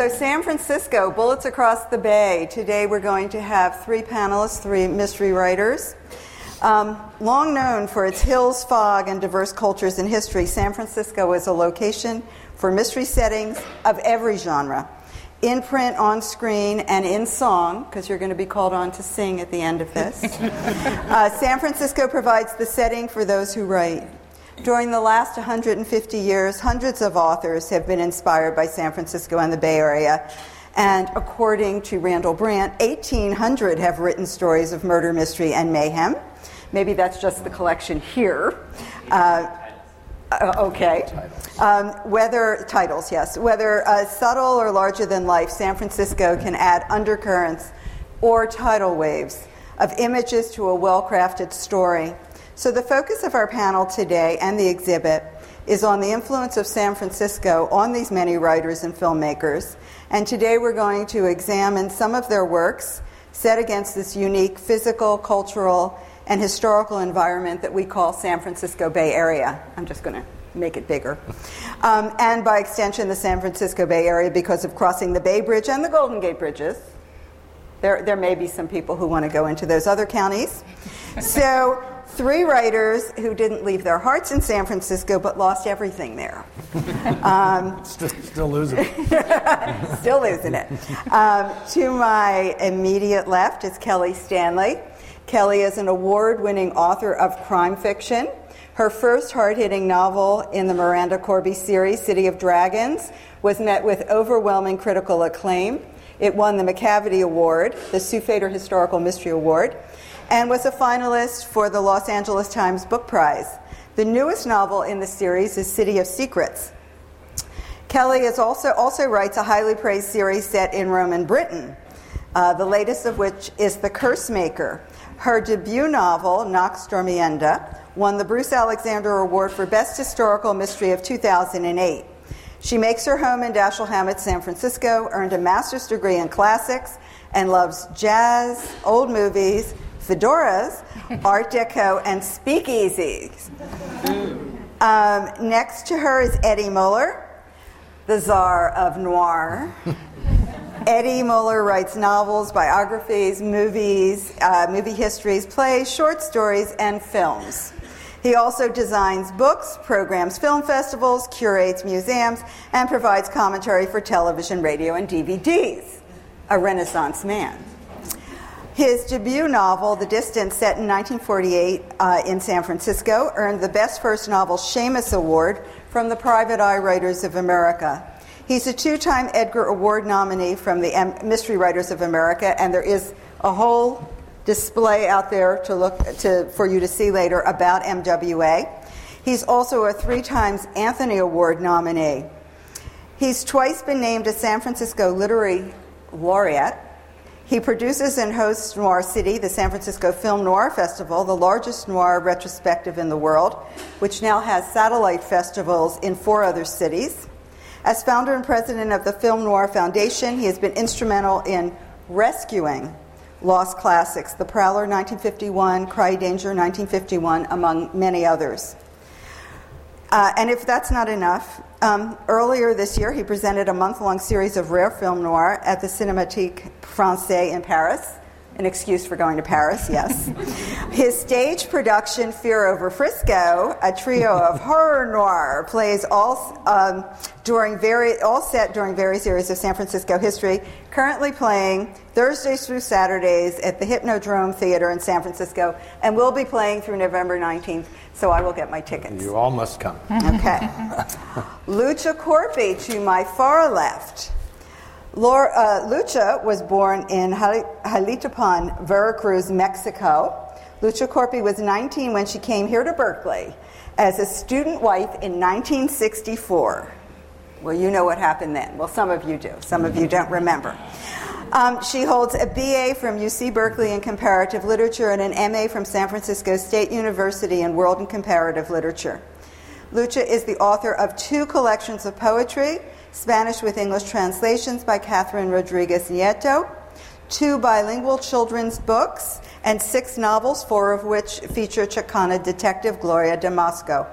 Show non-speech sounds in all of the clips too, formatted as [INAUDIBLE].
So, San Francisco, Bullets Across the Bay. Today we're going to have three panelists, three mystery writers. Um, long known for its hills, fog, and diverse cultures and history, San Francisco is a location for mystery settings of every genre in print, on screen, and in song, because you're going to be called on to sing at the end of this. [LAUGHS] uh, San Francisco provides the setting for those who write. During the last 150 years, hundreds of authors have been inspired by San Francisco and the Bay Area. And according to Randal Brandt, 1,800 have written stories of murder, mystery, and mayhem. Maybe that's just the collection here. Uh, okay. Um, whether titles, yes. Whether uh, subtle or larger than life, San Francisco can add undercurrents or tidal waves of images to a well crafted story. So, the focus of our panel today and the exhibit is on the influence of San Francisco on these many writers and filmmakers. And today we're going to examine some of their works set against this unique physical, cultural, and historical environment that we call San Francisco Bay Area. I'm just going to make it bigger. Um, and by extension, the San Francisco Bay Area because of crossing the Bay Bridge and the Golden Gate Bridges. There, there may be some people who want to go into those other counties. So, three writers who didn't leave their hearts in San Francisco but lost everything there. [LAUGHS] Um, still, still, losing it. [LAUGHS] still losing it. Um, to my immediate left is Kelli Stanley. Kelli is an award winning author of crime fiction. Her first hard hitting novel in the Miranda Corbie series, City of Dragons, was met with overwhelming critical acclaim. It won the Macavity Award, the Sue Feder Historical Mystery Award, and was a finalist for the Los Angeles Times Book Prize. The newest novel in the series is City of Secrets. Kelli is also, also writes a highly praised series set in Roman Britain, uh, the latest of which is The Curse Maker. Her debut novel, Nox Dormienda, won the Bruce Alexander Award for Best Historical Mystery of 2008. She makes her home in Dashiell Hammett, San Francisco, earned a master's degree in classics, and loves jazz, old movies, fedoras, Art Deco, and speakeasies. Um, next to her is Eddie Muller, the czar of noir. Eddie Muller writes novels, biographies, movies, uh, movie histories, plays, short stories, and films. He also designs books, programs film festivals, curates museums, and provides commentary for television, radio, and DVDs. A Renaissance man. His debut novel, The Distance, set in 1948 uh, in San Francisco, earned the Best First Novel Shamus Award from the Private Eye Writers of America. He's a two time Edgar Award nominee from the M- Mystery Writers of America, and there is a whole display out there to look to, for you to see later about MWA. He's also a three times Anthony Award nominee. He's twice been named a San Francisco Literary Laureate he produces and hosts Noir City, the San Francisco Film Noir Festival, the largest noir retrospective in the world, which now has satellite festivals in four other cities. As founder and president of the Film Noir Foundation, he has been instrumental in rescuing lost classics The Prowler 1951, Cry Danger 1951, among many others. Uh, and if that's not enough, um, earlier this year he presented a month long series of rare film noir at the Cinémathèque Française in Paris. An excuse for going to Paris, yes. [LAUGHS] His stage production, Fear Over Frisco, a trio of [LAUGHS] horror noir, plays all um, during very all set during various areas of San Francisco history. Currently playing Thursdays through Saturdays at the Hypnodrome Theater in San Francisco, and will be playing through November 19th. So I will get my tickets. You all must come. Okay. [LAUGHS] Lucha Corpi to my far left. Laura, uh, Lucha was born in Jáltipan, Veracruz, Mexico. Lucha Corpi was 19 when she came here to Berkeley as a student wife in 1964. Well, you know what happened then. Well, some of you do, some of you don't remember. Um, she holds a BA from UC Berkeley in Comparative Literature and an MA from San Francisco State University in World and Comparative Literature. Lucha is the author of two collections of poetry Spanish with English translations by Catherine Rodriguez Nieto, two bilingual children's books, and six novels, four of which feature Chicana detective Gloria Damasco.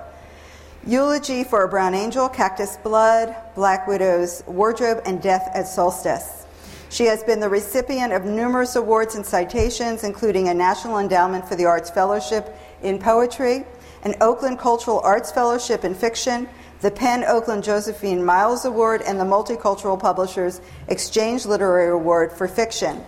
Eulogy for a Brown Angel, Cactus Blood, Black Widow's Wardrobe, and Death at Solstice. She has been the recipient of numerous awards and citations, including a National Endowment for the Arts Fellowship in Poetry, an Oakland Cultural Arts Fellowship in Fiction, the PEN Oakland Josephine Miles Award, and the Multicultural Publishers Exchange Literary Award for Fiction,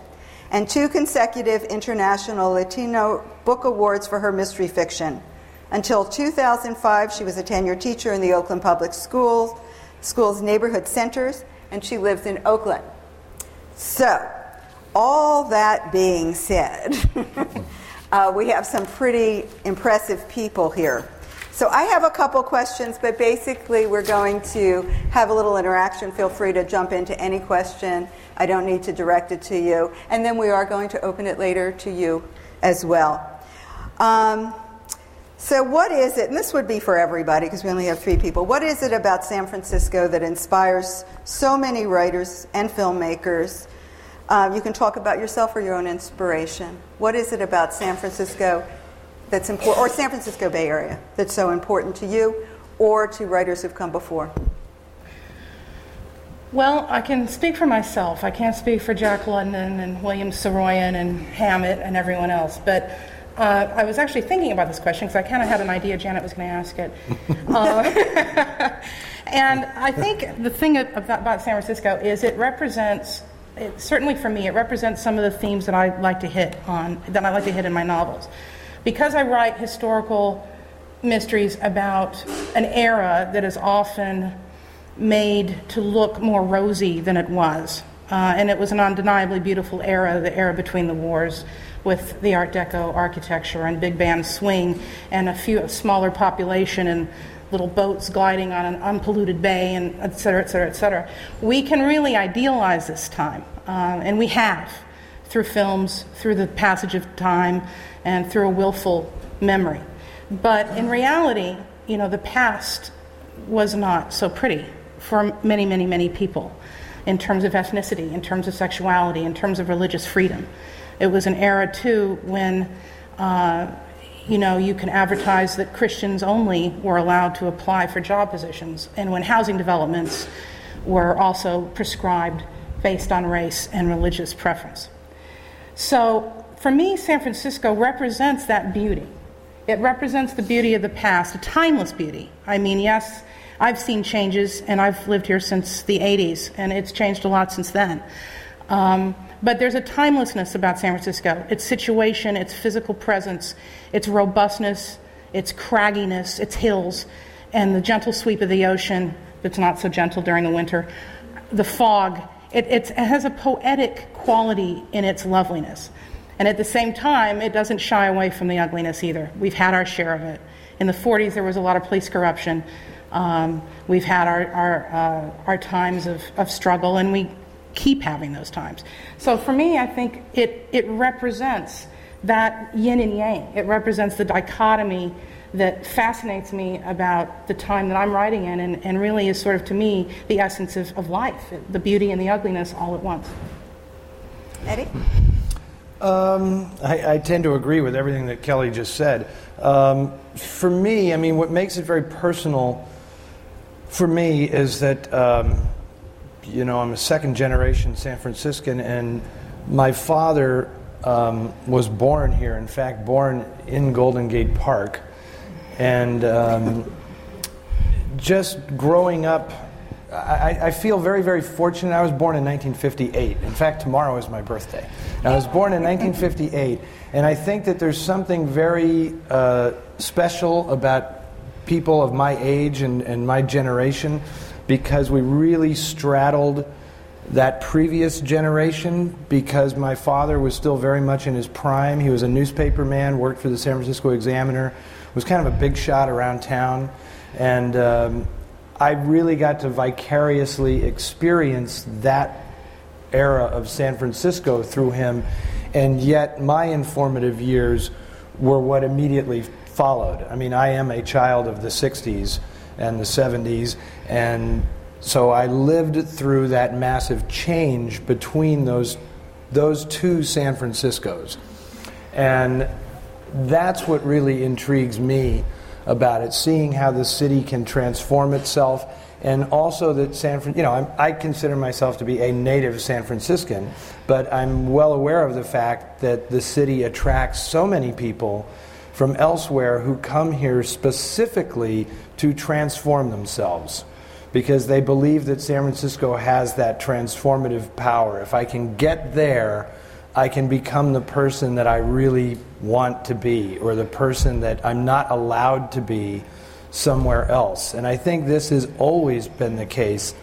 and two consecutive International Latino Book Awards for her mystery fiction. Until 2005, she was a tenured teacher in the Oakland Public Schools, Schools Neighborhood Centers, and she lives in Oakland. So, all that being said, [LAUGHS] uh, we have some pretty impressive people here. So, I have a couple questions, but basically, we're going to have a little interaction. Feel free to jump into any question. I don't need to direct it to you. And then we are going to open it later to you as well. Um, so, what is it, and this would be for everybody because we only have three people, what is it about San Francisco that inspires so many writers and filmmakers? Um, you can talk about yourself or your own inspiration. What is it about San Francisco that's important, or San Francisco Bay Area, that's so important to you or to writers who've come before? Well, I can speak for myself. I can't speak for Jack London and William Saroyan and Hammett and everyone else, but uh, I was actually thinking about this question because I kind of had an idea Janet was going to ask it. [LAUGHS] uh, [LAUGHS] and I think the thing about, about, San Francisco is it represents, it, certainly for me, it represents some of the themes that I like to hit on, that I like to hit in my novels. Because I write historical mysteries about an era that is often made to look more rosy than it was. Uh, and it was an undeniably beautiful era, the era between the wars with the Art Deco architecture and big band swing and a few a smaller population and little boats gliding on an unpolluted bay and et cetera, et cetera, et cetera. We can really idealize this time, uh, and we have through films, through the passage of time, and through a willful memory. But in reality, you know, the past was not so pretty for many, many, many people in terms of ethnicity, in terms of sexuality, in terms of religious freedom. It was an era, too, when uh, you know, you can advertise that Christians only were allowed to apply for job positions, and when housing developments were also prescribed based on race and religious preference. So, for me, San Francisco represents that beauty. It represents the beauty of the past, a timeless beauty. I mean, yes, I've seen changes, and I've lived here since the 80s, and it's changed a lot since then. Um, but there's a timelessness about San Francisco its situation, its physical presence, its robustness, its cragginess, its hills, and the gentle sweep of the ocean that's not so gentle during the winter, the fog. It, it has a poetic quality in its loveliness. And at the same time, it doesn't shy away from the ugliness either. We've had our share of it. In the 40s, there was a lot of police corruption. Um, we've had our, our, uh, our times of, of struggle, and we keep having those times. So for me, I think it, it represents that yin and yang. It represents the dichotomy that fascinates me about the time that I'm writing in and, and really is sort of to me the essence of, of life, the beauty and the ugliness all at once. Eddie? Um, I, I, tend to agree with everything that Kelli just said. Um, for me, I mean, what makes it very personal for me is that um, you know, I'm a second generation San Franciscan, and my father um, was born here. In fact, born in Golden Gate Park, and um, just growing up. I, I, feel very, very fortunate. I was born in 1958. In fact, tomorrow is my birthday. I was born in 1958, and I think that there's something very uh, special about people of my age and, and my generation because we really straddled that previous generation because my father was still very much in his prime. He was a newspaper man, worked for the San Francisco Examiner, was kind of a big shot around town. And um, I really got to vicariously experience that era of San Francisco through him, and yet my informative years were what immediately followed. I mean, I am a child of the 60s and the 70s, and so I lived through that massive change between those, those two San Franciscos. And that's what really intrigues me about it, seeing how the city can transform itself, and also that San Fran- you know, I'm, i consider myself to be a native San Franciscan, but I'm well aware of the fact that the city attracts so many people from elsewhere who come here specifically to transform themselves because they believe that San Francisco has that transformative power. If I can get there, I can become the person that I really want to be or the person that I'm not allowed to be somewhere else. And I think this has always been the case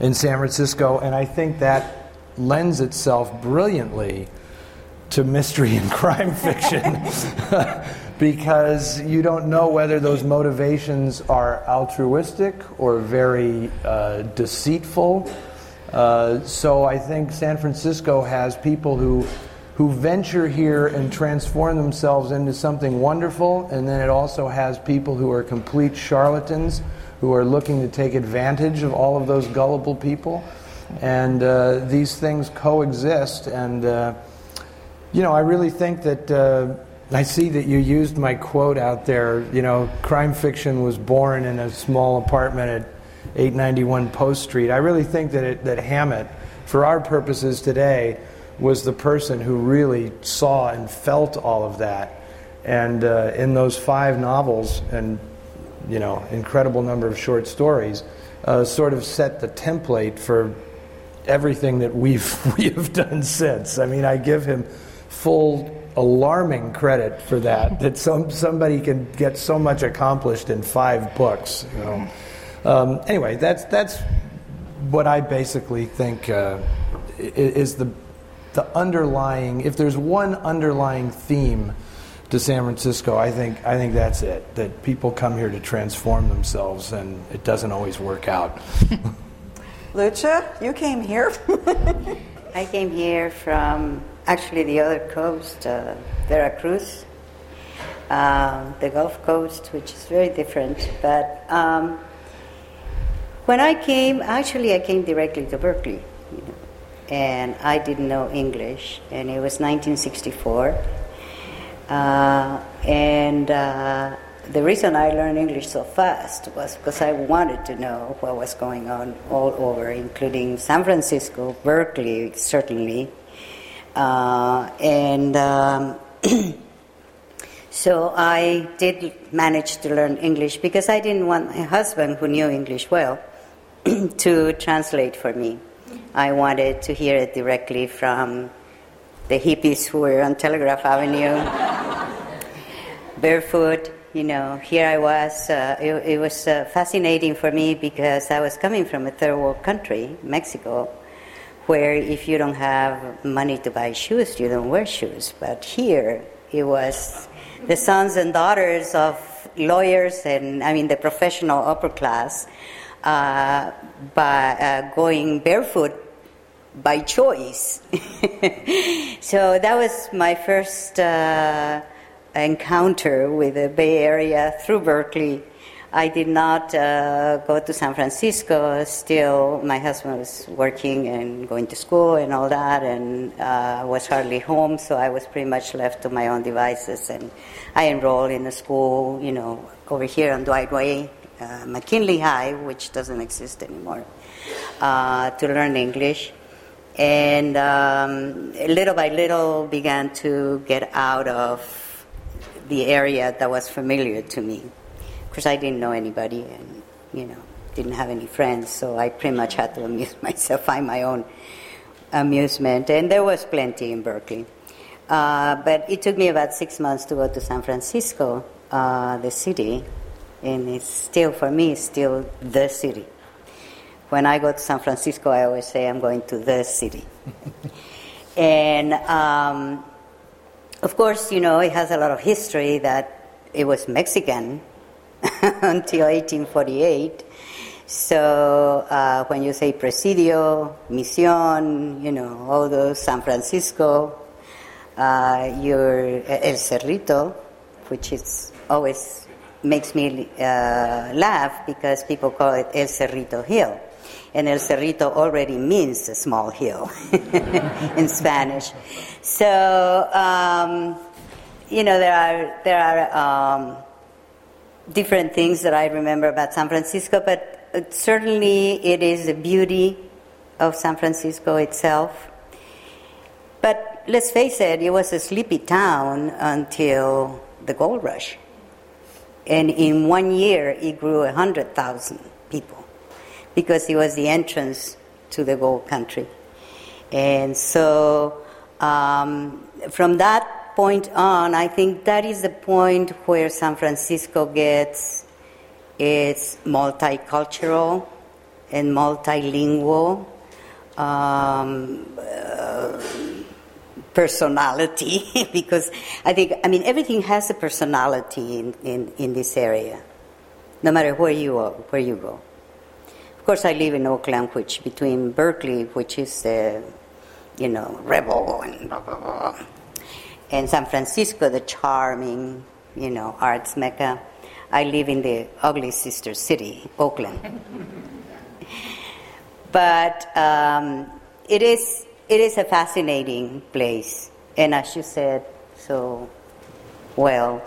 in San Francisco, and I think that lends itself brilliantly to mystery and [LAUGHS] crime fiction [LAUGHS] because you don't know whether those motivations are altruistic or very uh, deceitful. Uh, so I think San Francisco has people who who venture here and transform themselves into something wonderful, and then it also has people who are complete charlatans who are looking to take advantage of all of those gullible people. And uh, these things coexist, and uh, you know, I really think that. Uh, I see that you used my quote out there. You know, crime fiction was born in a small apartment at 891 Post Street. I really think that, it, that Hammett, for our purposes today, was the person who really saw and felt all of that. And uh, in those five novels and you know incredible number of short stories, uh, sort of set the template for everything that we've [LAUGHS] we have done since. I mean, I give him full alarming credit for that. [LAUGHS] That some somebody can get so much accomplished in five books. You know. Um, anyway, that's that's what I basically think uh, is the the underlying, if there's one underlying theme to San Francisco, I think I think that's it. That people come here to transform themselves, and it doesn't always work out. [LAUGHS] Lucha, you came here. [LAUGHS] I came here from actually the other coast, uh, Veracruz, uh, the Gulf Coast, which is very different. But um, when I came, actually, I came directly to Berkeley and I didn't know English, and it was 1964. Uh, and uh, the reason I learned English so fast was because I wanted to know what was going on all over, including San Francisco, Berkeley, certainly. Uh, and um, [CLEARS THROAT] so I did manage to learn English because I didn't want my husband, who knew English well, [CLEARS THROAT] to translate for me. I wanted to hear it directly from the hippies who were on Telegraph Avenue, [LAUGHS] barefoot. You know, here I was. Uh, it, it, was uh, fascinating for me because I was coming from a third world country, Mexico, where if you don't have money to buy shoes, you don't wear shoes. But here, it was the sons and daughters of lawyers and, I mean, the professional upper class uh, by uh, going barefoot by choice. [LAUGHS] so that was my first uh, encounter with the Bay Area through Berkeley. I did not uh, go to San Francisco. Still, my husband was working and going to school and all that, and uh, was hardly home. So I was pretty much left to my own devices. And I enrolled in a school, you know, over here on Dwight Way, uh, McKinley High, which doesn't exist anymore, uh, to learn English. And um, little by little began to get out of the area that was familiar to me. Because I didn't know anybody and, you know, didn't have any friends, so I pretty much had to amuse [LAUGHS] myself, find my own amusement. And there was plenty in Berkeley. Uh, but it took me about six months to go to San Francisco, uh, the city, and it's still for me still the city. When I go to San Francisco, I always say I'm going to the city. [LAUGHS] and um, of course, you know, it has a lot of history that it was Mexican [LAUGHS] until 1848. So uh, when you say Presidio, Misión, you know, all those, San Francisco, uh, your El Cerrito, which is always makes me uh, laugh because people call it El Cerrito Hill. And El Cerrito already means a small hill [LAUGHS] in Spanish. So, um, you know, there are, there are um, different things that I remember about San Francisco, but certainly it is the beauty of San Francisco itself. But let's face it, it was a sleepy town until the gold rush. And in one year, it grew 100,000 people because it was the entrance to the gold country. And so, um, from that point on, I think that is the point where San Francisco gets its multicultural and multilingual um, uh, personality [LAUGHS] because I think, I mean, everything has a personality in, in, in this area, no matter where you, are, where you go. Of course, I live in Oakland, which between Berkeley, which is, uh, you know, rebel and blah, blah, blah, and San Francisco, the charming, you know, arts mecca. I live in the ugly sister city, Oakland. [LAUGHS] but um, it is it is a fascinating place. And as you said so well,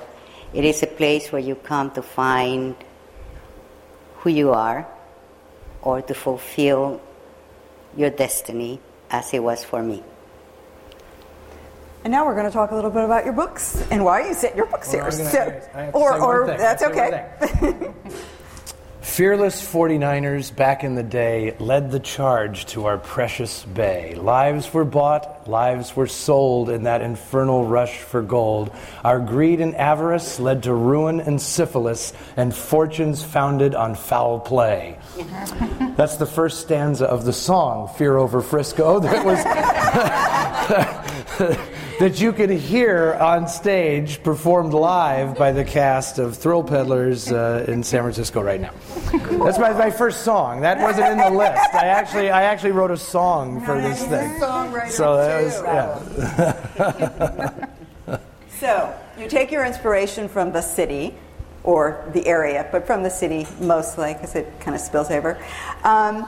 it is a place where you come to find who you are or to fulfill your destiny as it was for me. And now we're going to talk a little bit about your books and why you sent your books Well, here. So- I or, or that's I have to say one okay. [LAUGHS] Fearless 49ers back in the day led the charge to our precious bay. Lives were bought, lives were sold in that infernal rush for gold. Our greed and avarice led to ruin and syphilis, and fortunes founded on foul play. [LAUGHS] That's the first stanza of the song, Fear Over Frisco, that was. [LAUGHS] [LAUGHS] that you could hear on stage performed live by the cast of Thrillpeddlers uh, in San Francisco right now. That's my, my first song. That wasn't in the list. I actually I actually wrote a song for this thing. Songwriter So that was yeah. [LAUGHS] So you take your inspiration from the city or the area, but from the city mostly because it kind of spills over. Um,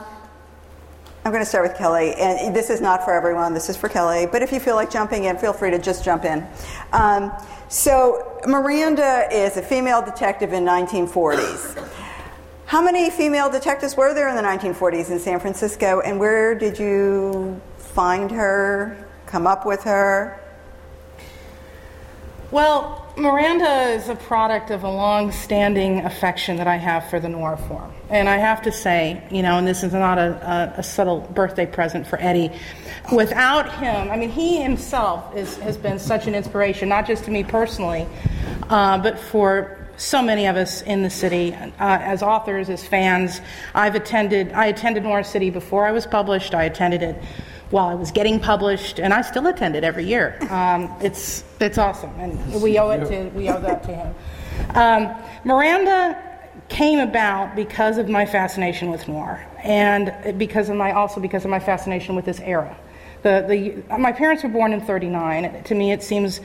I'm going to start with Kelli, and this is not for everyone. This is for Kelli. But if you feel like jumping in, feel free to just jump in. Um, so Miranda is a female detective in 1940s. How many female detectives were there in the 1940s in San Francisco, and where did you find her? Come up with her? Well, Miranda is a product of a long-standing affection that I have for the noir form, and I have to say, you know, and this is not a, a, a subtle birthday present for Eddie. Without him, I mean, he himself is, has been such an inspiration, not just to me personally, uh, but for so many of us in the city uh, as authors, as fans. I've attended. I attended Noir City before I was published. I attended it while I was getting published, and I still attend it every year. Um, it's it's awesome, and we owe it to we owe that to him. Um, Miranda came about because of my fascination with noir, and because of my also because of my fascination with this era. The the my parents were born in '39. To me, it seems.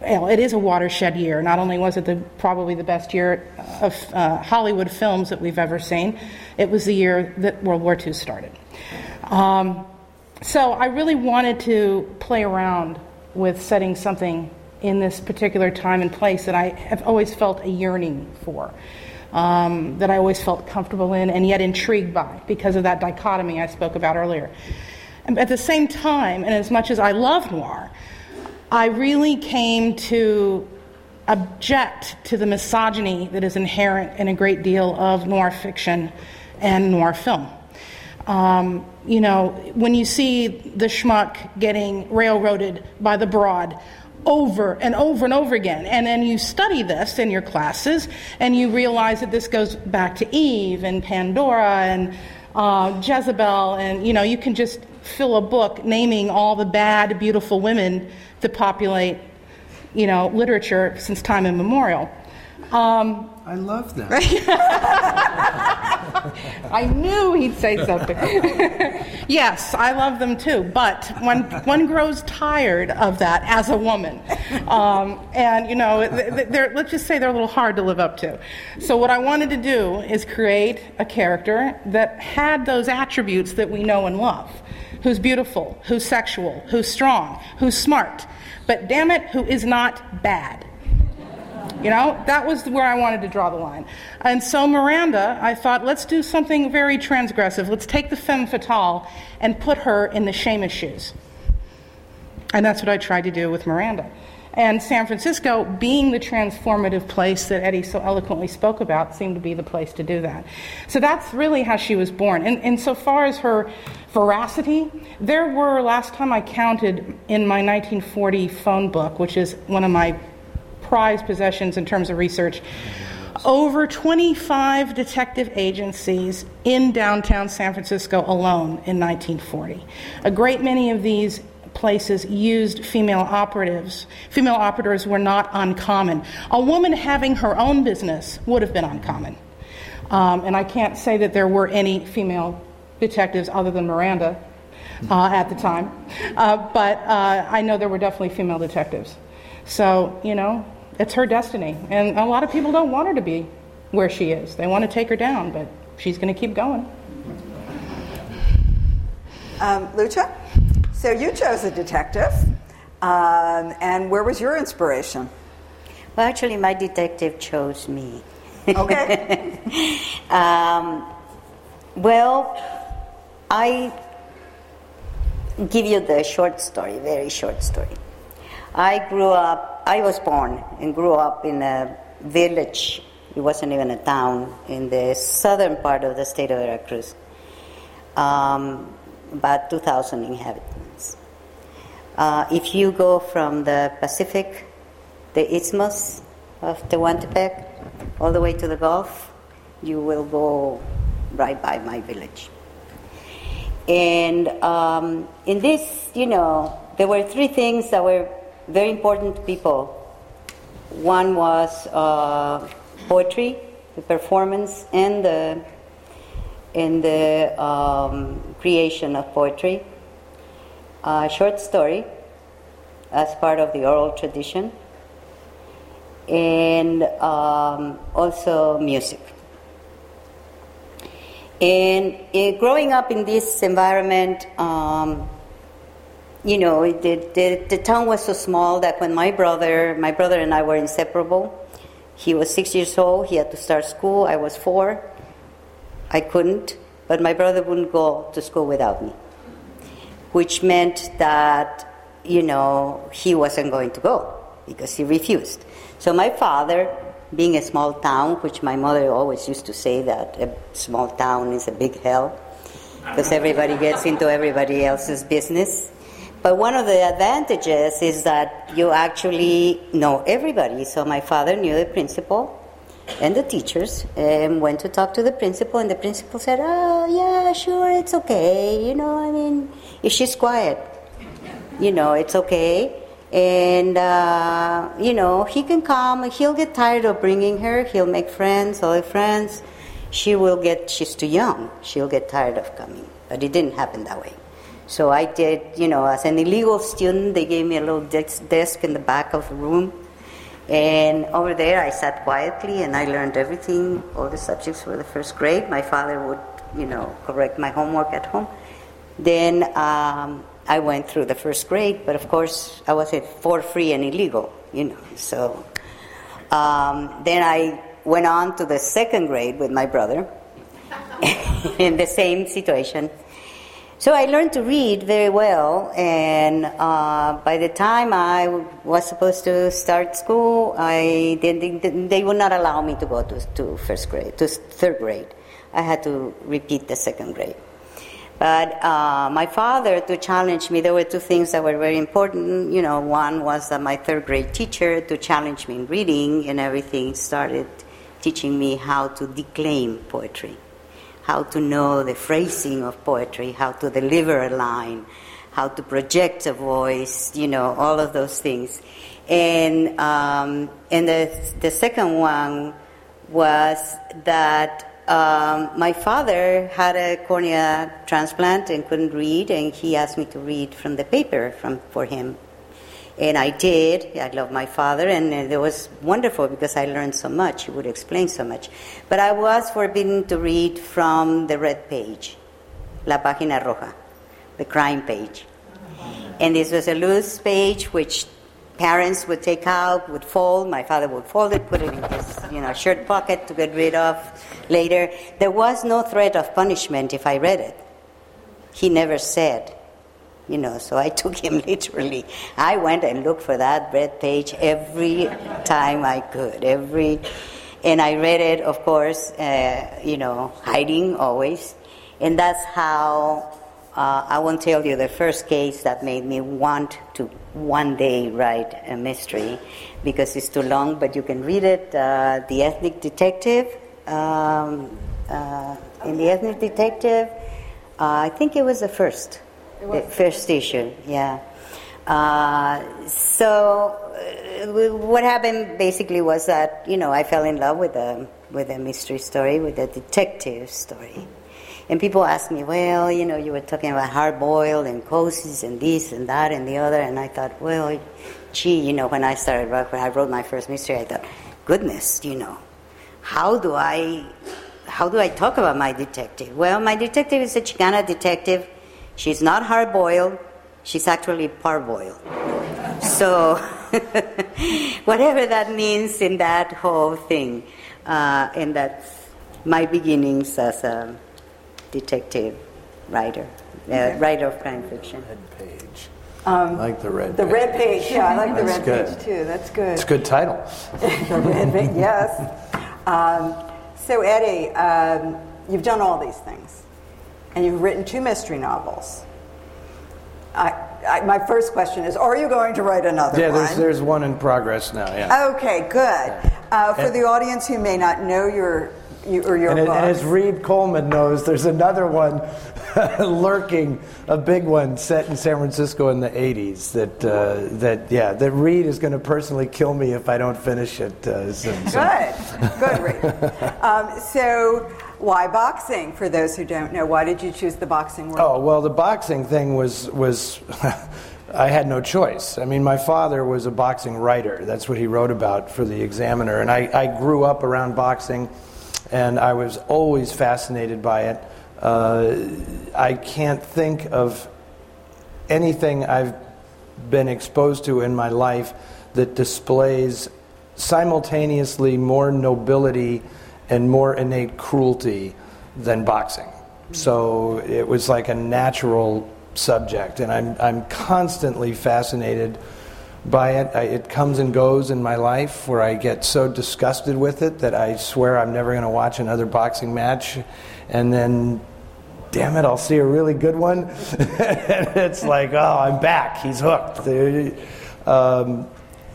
Well, it is a watershed year. Not only was it the, probably the best year of uh, Hollywood films that we've ever seen, it was the year that World War II started. Um, so I really wanted to play around with setting something in this particular time and place that I have always felt a yearning for, um, that I always felt comfortable in and yet intrigued by because of that dichotomy I spoke about earlier. And at the same time, and as much as I love noir, I really came to object to the misogyny that is inherent in a great deal of noir fiction and noir film. Um, you know, when you see the schmuck getting railroaded by the broad over and over and over again, and then you study this in your classes, and you realize that this goes back to Eve and Pandora and uh, Jezebel, and you know, you can just fill a book naming all the bad, beautiful women that populate, you know, literature since time immemorial. Um, I love them. [LAUGHS] I knew he'd say something. [LAUGHS] yes, I love them too, but one, one grows tired of that as a woman. Um, and, you know, they're, let's just say they're a little hard to live up to. So, what I wanted to do is create a character that had those attributes that we know and love who's beautiful, who's sexual, who's strong, who's smart, but damn it, who is not bad. You know, that was where I wanted to draw the line. And so Miranda, I thought, let's do something very transgressive. Let's take the femme fatale and put her in the shamus shoes. And that's what I tried to do with Miranda. And San Francisco, being the transformative place that Eddie so eloquently spoke about, seemed to be the place to do that. So that's really how she was born. And, and so far as her veracity, there were, last time I counted in my 1940 phone book, which is one of my prized possessions in terms of research. Over 25 detective agencies in downtown San Francisco alone in 1940. A great many of these places used female operatives. Female operators were not uncommon. A woman having her own business would have been uncommon. Um, and I can't say that there were any female detectives other than Miranda uh, at the time, uh, but uh, I know there were definitely female detectives. So, you know, it's her destiny. And a lot of people don't want her to be where she is. They want to take her down, but she's going to keep going. Um, Lucha, so you chose a detective, um, and where was your inspiration? Well, actually, my detective chose me. Okay. [LAUGHS] um, well, I give you the short story, very short story. I grew up, I was born and grew up in a village, it wasn't even a town, in the southern part of the state of Veracruz. Um, about 2,000 inhabitants. Uh, if you go from the Pacific, the isthmus of Tehuantepec, all the way to the Gulf, you will go right by my village. And um, in this, you know, there were three things that were very important people. One was uh, poetry, the performance, and the in the um, creation of poetry. A short story as part of the oral tradition, and um, also music. And uh, growing up in this environment, um, you know, the, the, the town was so small that when my brother, my brother and I were inseparable, he was six years old, he had to start school, I was four. I couldn't, but my brother wouldn't go to school without me, which meant that, you know, he wasn't going to go because he refused. So my father, being a small town, which my mother always used to say that a small town is a big hell, because everybody gets into everybody else's business. But one of the advantages is that you actually know everybody. So my father knew the principal and the teachers and went to talk to the principal, and the principal said, Oh, yeah, sure, it's okay. You know, I mean, if she's quiet, you know, it's okay. And, uh, you know, he can come, he'll get tired of bringing her, he'll make friends, all the friends. She will get, she's too young, she'll get tired of coming. But it didn't happen that way. So I did, you know, as an illegal student, they gave me a little desk in the back of the room. And over there, I sat quietly and I learned everything, all the subjects for the first grade. My father would, you know, correct my homework at home. Then um, I went through the first grade, but of course, I was for free and illegal, you know. So um, then I went on to the second grade with my brother [LAUGHS] in the same situation. So I learned to read very well, and uh, by the time I was supposed to start school, I they, they would not allow me to go to, to first grade, to third grade. I had to repeat the second grade. But uh, my father, to challenge me, there were two things that were very important. You know, one was that my third grade teacher, to challenge me in reading and everything, started teaching me how to declaim poetry how to know the phrasing of poetry, how to deliver a line, how to project a voice, you know, all of those things. And, um, and the, the second one was that um, my father had a cornea transplant and couldn't read, and he asked me to read from the paper from, for him. And I did. I love my father, and it was wonderful because I learned so much. He would explain so much. But I was forbidden to read from the red page, La Página Roja, the crime page. And this was a loose page which parents would take out, would fold. My father would fold it, put it in his you know, shirt pocket to get rid of later. There was no threat of punishment if I read it. He never said, you know, so I [LAUGHS] took him literally. I went and looked for that red page every time I could, every, and I read it, of course, uh, you know, hiding always, and that's how uh, I won't tell you the first case that made me want to one day write a mystery because it's too long, but you can read it. Uh, the Ethnic Detective. Um, uh, in the Ethnic Detective, uh, I think it was the first, the first issue. Yeah. Uh, so uh, what happened basically was that you know I fell in love with a with a mystery story, with a detective story. And people ask me, well, you know, you were talking about hard boiled and cozies and this and that and the other. And I thought, well, gee, you know, when I started, when I wrote my first mystery, I thought, goodness, you know, how do I, how do I talk about my detective? Well, my detective is a Chicana detective. She's not hard boiled. She's actually parboiled. So, [LAUGHS] whatever that means in that whole thing, uh, and that's my beginnings as a detective writer, uh, writer of crime fiction. Red page. Um, I like the red The page. red page, yeah, I like the red good. page too. That's good. It's a good title. [LAUGHS] The red page, yes. [LAUGHS] Um, so, Eddie, um, you've done all these things, and you've written two mystery novels. I, I, my first question is: Are you going to write another Yeah, one? there's, there's one in progress now, yeah. Okay, good. Uh, for And- the audience who may not know your you, or your And, it, book, and as Reed Coleman knows, there's another one [LAUGHS] lurking, a big one set in San Francisco in the 80s. That, uh, that yeah, that Reed is going to personally kill me if I don't finish it. Uh, soon. So- good, good, Reed. [LAUGHS] Um, so, why boxing? For those who don't know, why did you choose the boxing world? Oh well, the boxing thing was was. [LAUGHS] I had no choice. I mean, my father was a boxing writer. That's what he wrote about for the Examiner, and I, I grew up around boxing, and I was always fascinated by it. Uh, I can't think of anything I've been exposed to in my life that displays simultaneously more nobility and more innate cruelty than boxing. So it was like a natural subject, and I'm, I'm constantly fascinated by it. I, it comes and goes in my life where I get so disgusted with it that I swear I'm never going to watch another boxing match, and then damn it, I'll see a really good one. [LAUGHS] and it's like, oh, I'm back. He's hooked. Um,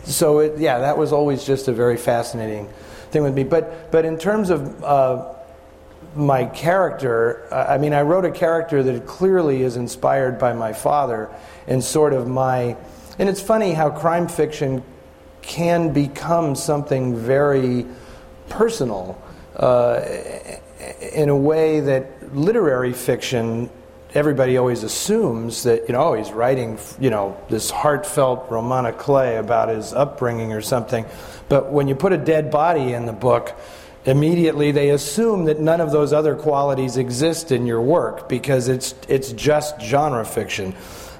so, it, yeah, that was always just a very fascinating thing with me. But, but in terms of uh, my character, I mean, I wrote a character that clearly is inspired by my father and sort of my. And it's funny how crime fiction can become something very personal uh, in a way that literary fiction everybody always assumes that you know oh, he's writing you know this heartfelt roman à clef about his upbringing or something. But when you put a dead body in the book immediately they assume that none of those other qualities exist in your work because it's it's just genre fiction.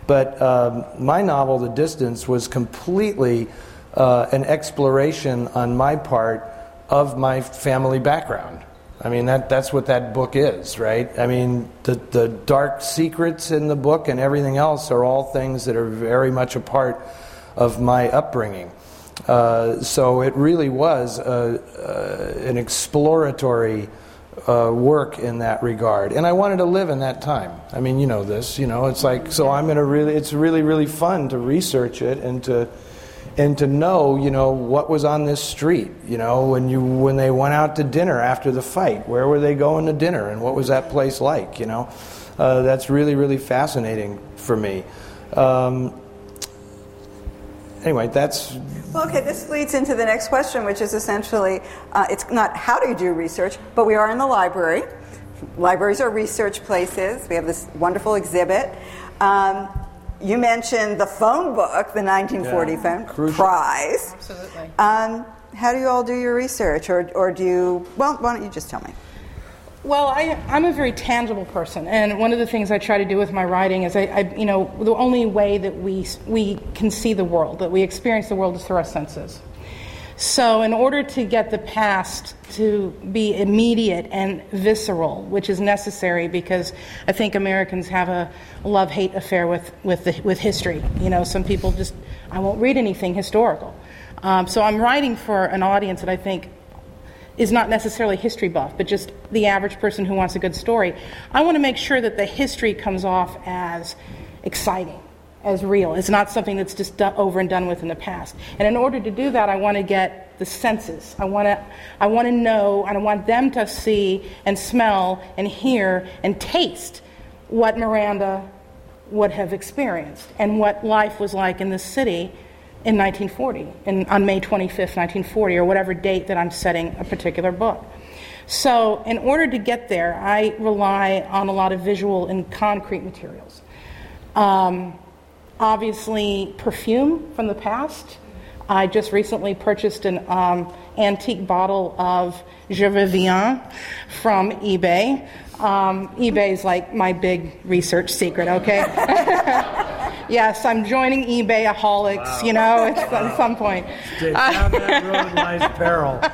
But um, my novel the distance was completely uh, an exploration on my part of my family background I mean, that, that's what that book is, right? I mean, the, the dark secrets in the book and everything else are all things that are very much a part of my upbringing. Uh, so it really was a, uh, an exploratory uh, work in that regard. And I wanted to live in that time. I mean, you know this, you know, it's like, so I'm going to really, it's really, really fun to research it and to and to know, you know, what was on this street. You know, when you when they went out to dinner after the fight, where were they going to dinner, and what was that place like? You know, uh, that's really really fascinating for me. Um, anyway, that's okay, this leads into the next question, which is essentially uh, it's not how do you do research, but we are in the library. Libraries are research places. We have this wonderful exhibit. Um, you mentioned the phone book, the 1940 Yeah. phone Crucial. prize. Absolutely. Um, how do you all do your research, or, or do you? Well, why don't you just tell me? Well, I, I'm a very tangible person, and one of the things I try to do with my writing is, I, I, you know, the only way that we we can see the world, that we experience the world, is through our senses. So, in order to get the past to be immediate and visceral, which is necessary because I think Americans have a love hate affair with, with, the, with history. You know, some people just, I won't read anything historical. Um, so, I'm writing for an audience that I think is not necessarily history buff, but just the average person who wants a good story. I want to make sure that the history comes off as exciting, as real. It's not something that's just done, over and done with in the past. And in order to do that, I want to get the senses. I want to, I want to know, and I want them to see and smell and hear and taste what Miranda would have experienced and what life was like in this city in 1940, in, on May 25th, 1940, or whatever date that I'm setting a particular book. So, in order to get there, I rely on a lot of visual and concrete materials. Um, obviously, perfume from the past. I just recently purchased an um, antique bottle of Je Reviens from eBay. Um, is like my big research secret, okay? [LAUGHS] yes, I'm joining eBay aholics, you know, at, at some point. down that road lies peril. [LAUGHS]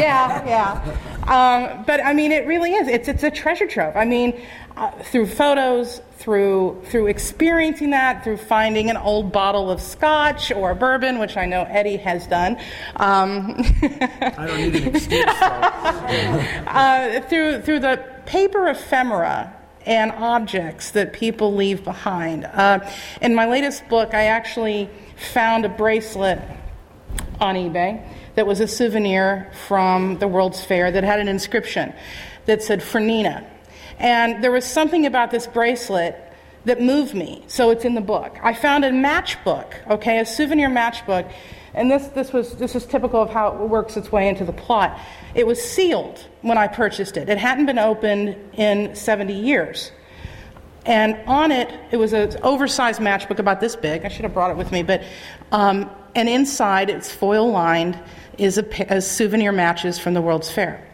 yeah, yeah. Um, but I mean, it really is. It's it's a treasure trove. I mean, uh, through photos, through through experiencing that, through finding an old bottle of scotch or bourbon, which I know Eddie has done. Um, [LAUGHS] I don't need an excuse. uh, through through the paper ephemera and objects that people leave behind. Uh, in my latest book, I actually found a bracelet on eBay that was a souvenir from the World's Fair that had an inscription that said For Nina. And there was something about this bracelet that moved me, so it's in the book. I found a matchbook, okay, a souvenir matchbook, and this, this, was, this is typical of how it works its way into the plot. It was sealed when I purchased it, it hadn't been opened in 70 years. And on it, it was an oversized matchbook about this big. I should have brought it with me, but um, and inside, it's foil lined, is a, a souvenir matches from the World's Fair.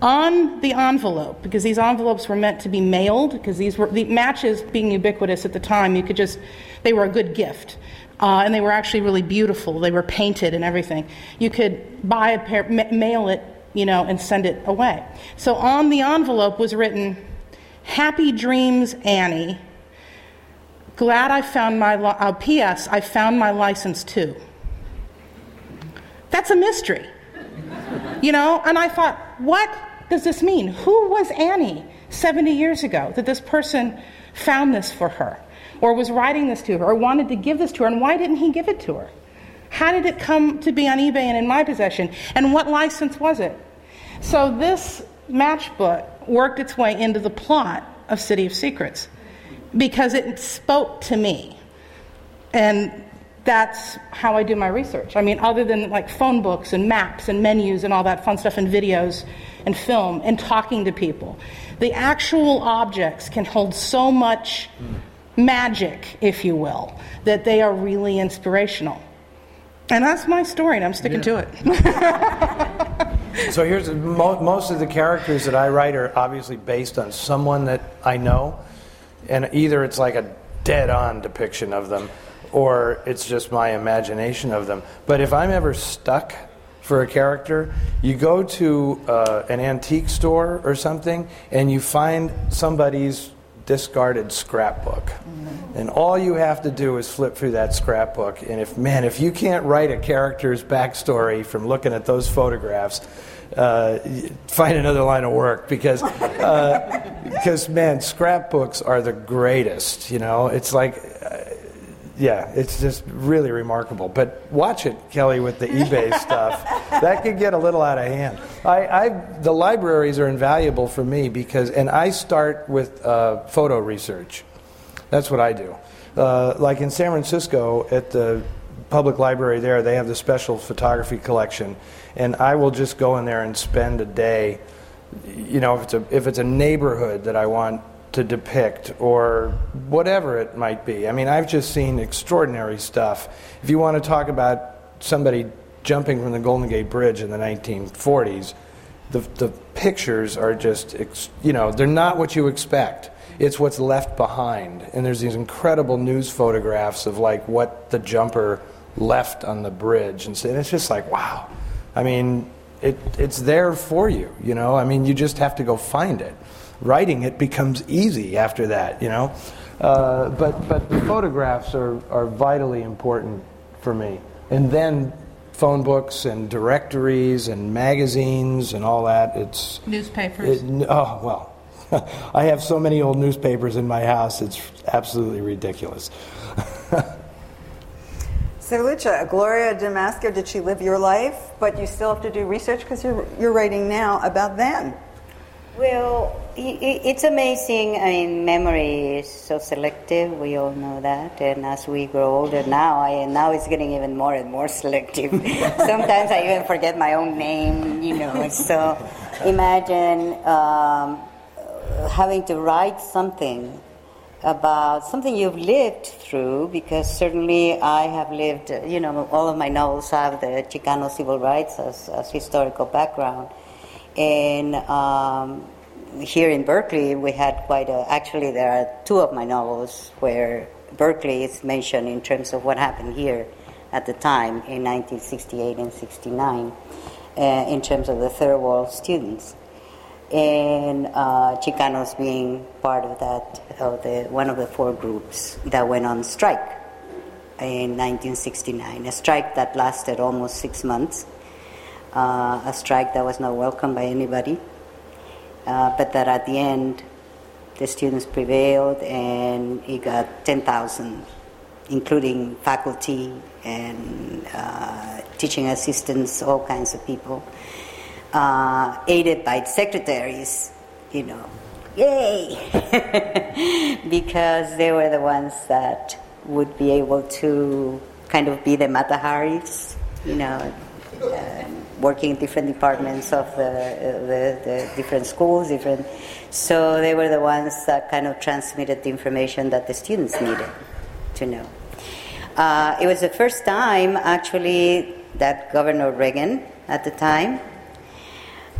On the envelope, because these envelopes were meant to be mailed, because these were the matches being ubiquitous at the time, you could just they were a good gift. Uh, and they were actually really beautiful. They were painted and everything. You could buy a pair, ma- mail it, you know, and send it away. So on the envelope was written, "Happy Dreams, Annie." Glad I found my li- uh, P.S. I found my license too. That's a mystery, you know. And I thought, what does this mean? Who was Annie 70 years ago that this person found this for her, or was writing this to her, or wanted to give this to her, and why didn't he give it to her? How did it come to be on eBay and in my possession? And what license was it? So this matchbook worked its way into the plot of City of Secrets because it spoke to me. And that's how I do my research. I mean, other than like phone books and maps and menus and all that fun stuff and videos and film and talking to people, the actual objects can hold so much hmm. magic, if you will, that they are really inspirational. And that's my story, and I'm sticking to it. [LAUGHS] So here's mo- most of the characters that I write are obviously based on someone that I know, and either it's like a dead-on depiction of them, or it's just my imagination of them. But if I'm ever stuck for a character, you go to uh, an antique store or something, and you find somebody's discarded scrapbook. And all you have to do is flip through that scrapbook. And if, man, if you can't write a character's backstory from looking at those photographs, uh, find another line of work because, uh, [LAUGHS] because man, scrapbooks are the greatest. You know, it's like, uh, yeah, it's just really remarkable. But watch it, Kelli, with the eBay [LAUGHS] stuff. That could get a little out of hand. I, I, the libraries are invaluable for me because, and I start with uh, photo research. That's what I do. Uh, like in San Francisco, at the public library there, they have the special photography collection, and I will just go in there and spend a day. You know, if it's a if it's a neighborhood that I want to depict or whatever it might be. I mean, I've just seen extraordinary stuff. If you want to talk about somebody jumping from the Golden Gate Bridge in the 1940s, the, the pictures are just, you know, they're not what you expect. It's what's left behind. And there's these incredible news photographs of like what the jumper left on the bridge. And, it's just like, wow. I mean, it, it's there for you, you know? I mean, you just have to go find it. Writing it becomes easy after that, you know? Uh, but, but the photographs are, are vitally important for me. And then phone books and directories and magazines and all that. It's newspapers. It, oh well, [LAUGHS] I have so many old newspapers in my house. It's absolutely ridiculous. [LAUGHS] so, Lucha, Gloria Damasco, did she live your life? But you still have to do research because you're you're writing now about them. Well, it's amazing. I mean, memory is so selective. We all know that, and as we grow older now, I now it's getting even more and more [LAUGHS] selective. Sometimes I even forget my own name. You know, so imagine um, having to write something about something you've lived through, because certainly I have lived. You know, all of my novels have the Chicano civil rights as, as historical background and um, here in Berkeley, we had quite a. Actually, there are two of my novels where Berkeley is mentioned in terms of what happened here at the time in 1968 and 69, uh, in terms of the third world students, and uh, Chicanos being part of that, of the one of the four groups that went on strike in 1969, a strike that lasted almost six months. Uh, a strike that was not welcomed by anybody, uh, but that at the end the students prevailed and he got 10,000, including faculty and uh, teaching assistants, all kinds of people, uh, aided by secretaries, you know. Yay! [LAUGHS] because they were the ones that would be able to kind of be the Mataharis, you know, working in different departments of the, the, the, different schools, different. So they were the ones that kind of transmitted the information that the students needed to know. Uh, it was the first time, actually, that Governor Reagan at the time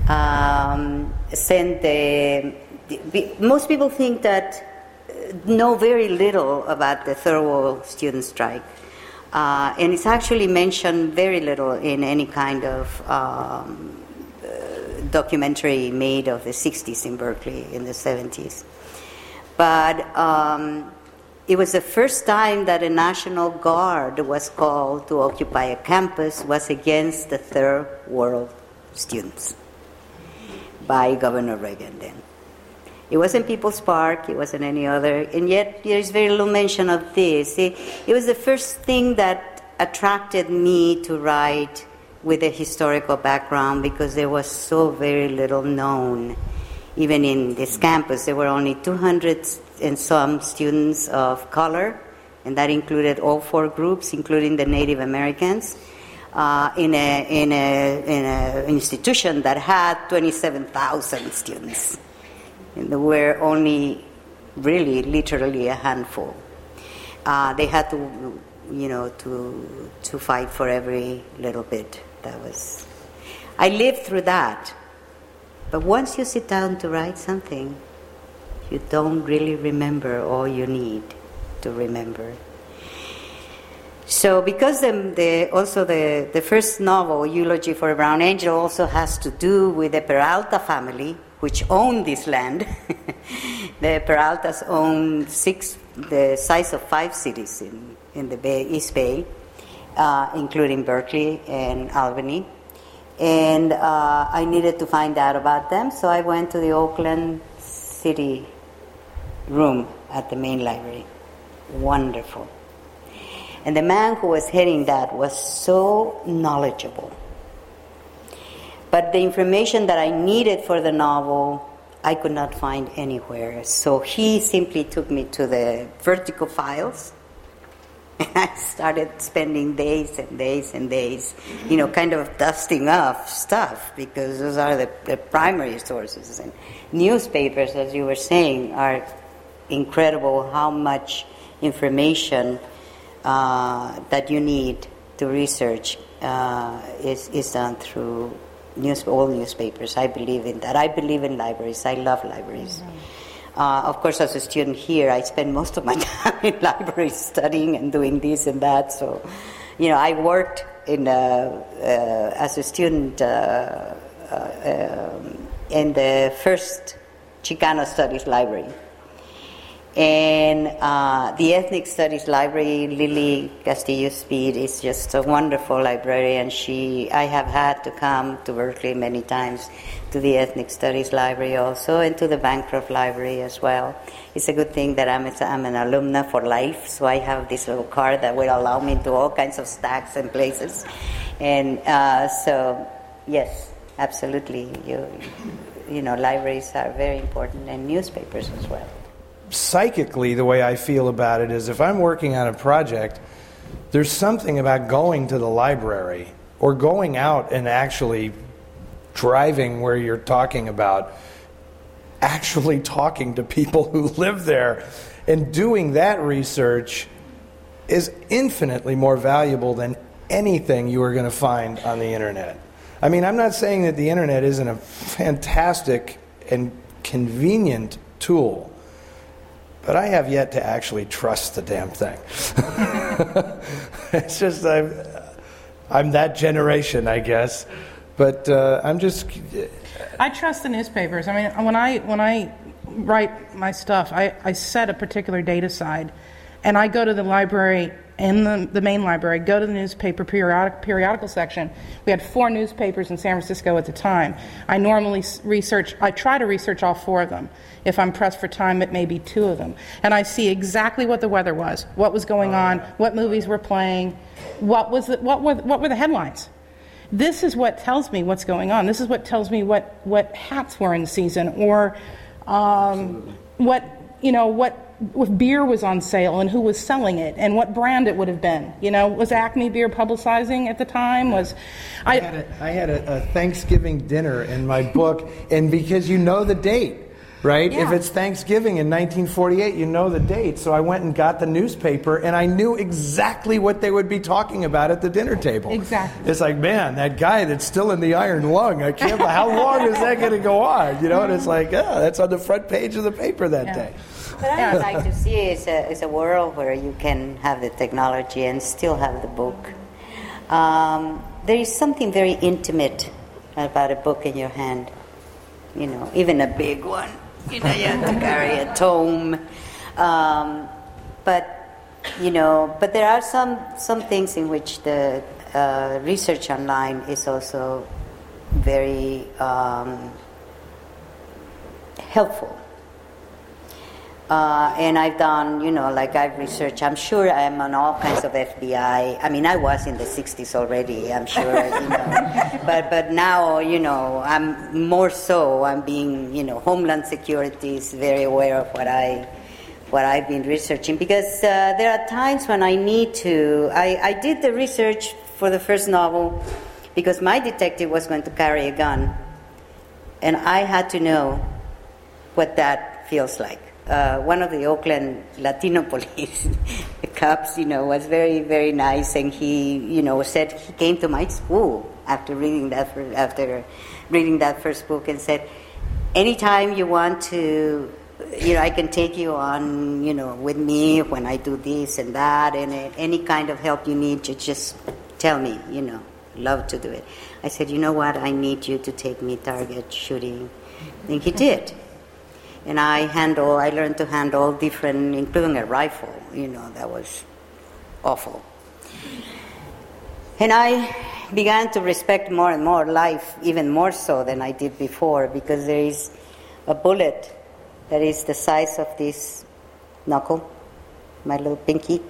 um, sent the, the. Most people think that uh, know very little about the third world student strike. Uh, and it's actually mentioned very little in any kind of um, uh, documentary made of the 60s in Berkeley in the 70s. But um, it was the first time that a National Guard was called to occupy a campus was against the third world students by Governor Reagan then. It wasn't People's Park, it wasn't any other, and yet there is very little mention of this. It, it was the first thing that attracted me to write with a historical background because there was so very little known. Even in this campus, there were only 200 and some students of color, and that included all four groups, including the Native Americans. Uh, in a in a in an institution that had 27,000 students And there were only really literally a handful. Uh, they had to, you know, to to fight for every little bit. That was. I lived through that, but once you sit down to write something, you don't really remember all you need to remember. So, because the, the, also the, the first novel, Eulogy for a Brown Angel, also has to do with the Peralta family, which owned this land. [LAUGHS] the Peraltas own six, the size of five cities in, in the Bay, East Bay, uh, including Berkeley and Albany. And uh, I needed to find out about them, so I went to the Oakland City room at the main library. Wonderful. And the man who was heading that was so knowledgeable but the information that I needed for the novel, I could not find anywhere. So he simply took me to the vertical files And [LAUGHS] I started spending days and days and days, you know, kind of dusting off stuff because those are the, the primary sources. And newspapers, as you were saying, are incredible how much information uh, that you need to research uh, is, is done through news, all newspapers. I believe in that. I believe in libraries. I love libraries. Mm-hmm. Uh, of course, as a student here, I spend most of my [LAUGHS] time in libraries studying and doing this and that. So, you know, I worked in a, uh, as a student uh, uh, um, in the first Chicano Studies Library and uh, the Ethnic Studies Library, Lily Castillo Speed, is just a wonderful librarian. She, I have had to come to Berkeley many times to the Ethnic Studies Library also, and to the Bancroft Library as well. It's a good thing that I'm, I'm an alumna for life, so I have this little card that will allow me to all kinds of stacks and places. And uh, so, yes, absolutely, you, you know, libraries are very important, and newspapers as well psychically, the way I feel about it is if I'm working on a project, there's something about going to the library or going out and actually driving where you're talking about actually talking to people who [LAUGHS] live there and doing that research is infinitely more valuable than anything you are going to find on the internet. I mean, I'm not saying that the internet isn't a fantastic and convenient tool. But I have yet to actually trust the damn thing. [LAUGHS] it's just I'm, I'm that generation, I guess. But uh, I'm just. I trust the newspapers. I mean, when I when I write my stuff, I, I set a particular date aside, and I go to the library in the, the main library, go to the newspaper periodic, periodical section. We had four newspapers in San Francisco at the time. I normally research, I try to research all four of them. If I'm pressed for time, it may be two of them. And I see exactly what the weather was, what was going on, what movies were playing, what, was the, what, were, what were the headlines. This is what tells me what's going on. This is what tells me what, what hats were in season or um, what, you know, what if beer was on sale and who was selling it and what brand it would have been. You know, was Acme beer publicizing at the time? Was I, I had, a, I had a, a Thanksgiving dinner in my book, and because you know the date, right? Yeah. If it's Thanksgiving in 1948, you know the date. So I went and got the newspaper, and I knew exactly what they would be talking about at the dinner table. Exactly. It's like, man, that guy that's still in the iron lung. I can't. how long is that going to go on? You know, and it's [LAUGHS] like, oh, that's on the front page of the paper that yeah. day. What I would like to see is a, a world where you can have the technology and still have the book. Um, there is something very intimate about a book in your hand, you know, even a big one. You know, you have to carry a tome. Um, but, you know, but there are some, some things in which the uh, research online is also very um, helpful uh, and I've done, you know, like I've researched. I'm sure I'm on all kinds of FBI. I mean, I was in the '60s already. I'm sure, you know, [LAUGHS] but but now, you know, I'm more so. I'm being, you know, Homeland Security is very aware of what I what I've been researching because uh, there are times when I need to. I, I did the research for the first novel because my detective was going to carry a gun, and I had to know what that feels like uh, one of the Oakland Latino [LAUGHS] police cops, you know, was very, very nice, and he, you know, said he came to my school after reading that after reading that first book and said, anytime you want to, you know, I can take you on, you know, with me when I do this and that, and any kind of help you need, you just tell me, you know, love to do it. I said, you know what, I need you to take me target shooting, and he did and I handle, I learned to handle different, including a rifle, you know, that was awful. And I began to respect more and more life, even more so than I did before, because there is a bullet that is the size of this knuckle, my little pinky,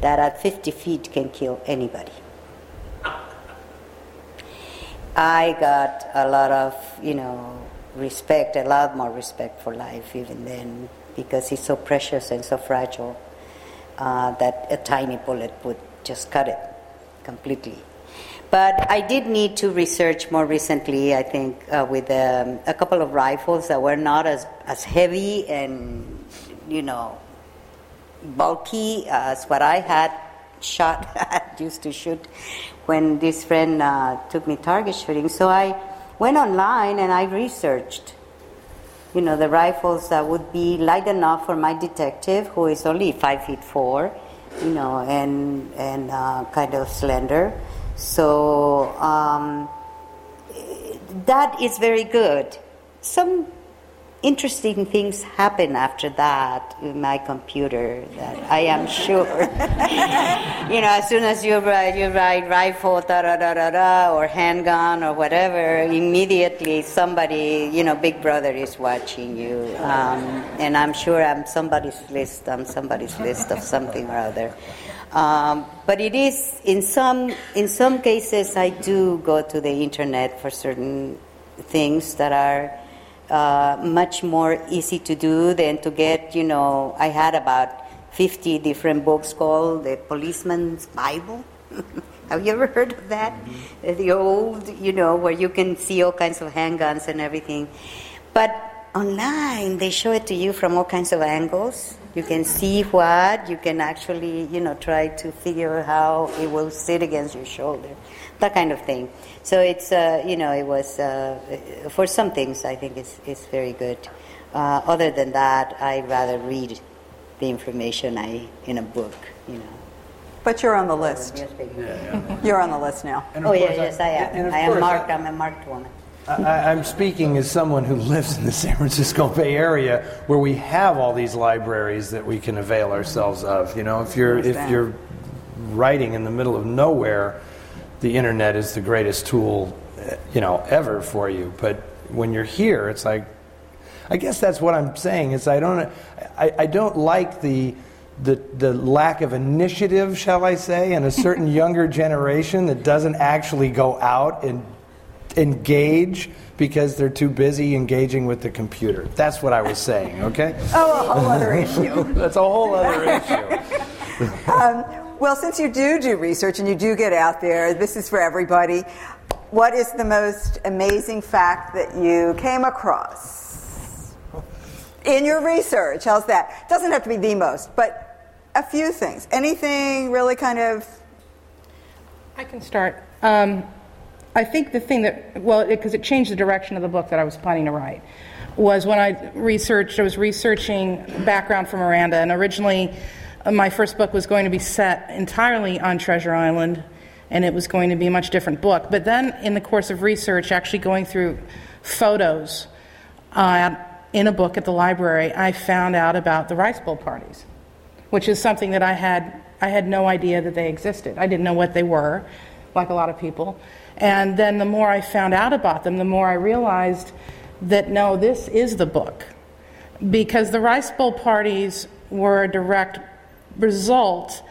that at 50 feet can kill anybody. I got a lot of, you know, respect, a lot more respect for life even then, because it's so precious and so fragile. uh, that a tiny bullet would just cut it completely. But I did need to research more recently, I think, uh, with um, a couple of rifles that were not as, as heavy and, you know, bulky as what I had shot, [LAUGHS] used to shoot when this friend uh, took me target shooting. So I went online and I researched, you know, the rifles that would be light enough for my detective, who is only five feet four, you know, and and uh, kind of slender. So um, that is very good. Some interesting things happen after that with my computer that I am sure. [LAUGHS] you know, as soon as you write, you write rifle, da da da da da, or handgun or whatever, immediately somebody, you know, Big Brother is watching you. Um, and I'm sure I'm somebody's list, I'm somebody's list of something or other. Um, but it is in some in some cases I do go to the internet for certain things that are uh, much more easy to do than to get, you know, I had about 50 different books called the Policeman's Bible. [LAUGHS] Have you ever heard of that? Mm-hmm. The old, you know, where you can see all kinds of handguns and everything. But online, they show it to you from all kinds of angles. You can see what, you can actually, you know, try to figure how it will sit against your shoulder, that kind of thing. So it's, uh, you know, it was, uh, for some things, I think it's, it's very good. Uh, other than that, I rather read the information I, in a book, you know. But you're on the list. [LAUGHS] You're on the list now. Oh, yeah, yes, I am. I am marked, I'm a marked woman. I, am speaking as someone who lives in the [LAUGHS] San Francisco Bay Area, where we have all these libraries that we can avail ourselves of. You know, if you're if you're writing in the middle of nowhere, the internet is the greatest tool, you know, ever for you. But when you're here, it's like, I guess that's what I'm saying. Is I don't, I, I don't like the, the the lack of initiative, shall I say, in a certain [LAUGHS] younger generation that doesn't actually go out and engage because they're too busy engaging with the computer. That's what I was saying. Okay. Oh, a whole other [LAUGHS] issue. that's a whole other [LAUGHS] issue. um, well, since you do do research and you do get out there, this is for everybody. What is the most amazing fact that you came across in your research? How's that? Doesn't have to be the most, but a few things. Anything really kind of. I can start. Um, I think the thing that, well, because it, it changed the direction of the book that I was planning to write, was when I researched, I was researching background for Miranda, and originally my first book was going to be set entirely on Treasure Island, and it was going to be a much different book. But then, in the course of research, actually going through photos uh, in a book at the library, I found out about the Rice Bowl parties, which is something that I had I had no idea that they existed. I didn't know what they were, like a lot of people. And then the more I found out about them, the more I realized that no, this is the book. Because the Rice Bowl parties were a direct result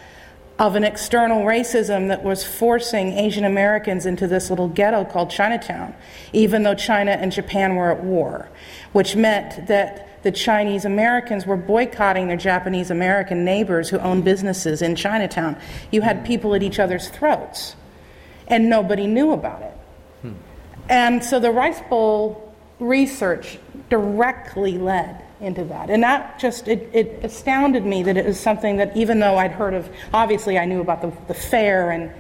of an external racism that was forcing Asian Americans into this little ghetto called Chinatown, even though China and Japan were at war, which meant that the Chinese Americans were boycotting their Japanese American neighbors who owned businesses in Chinatown. You had people at each other's throats, and nobody knew about it. Hmm. And so the Rice Bowl research directly led into that. And that just, it, it astounded me that it was something that even though I'd heard of, obviously I knew about the, the fair and,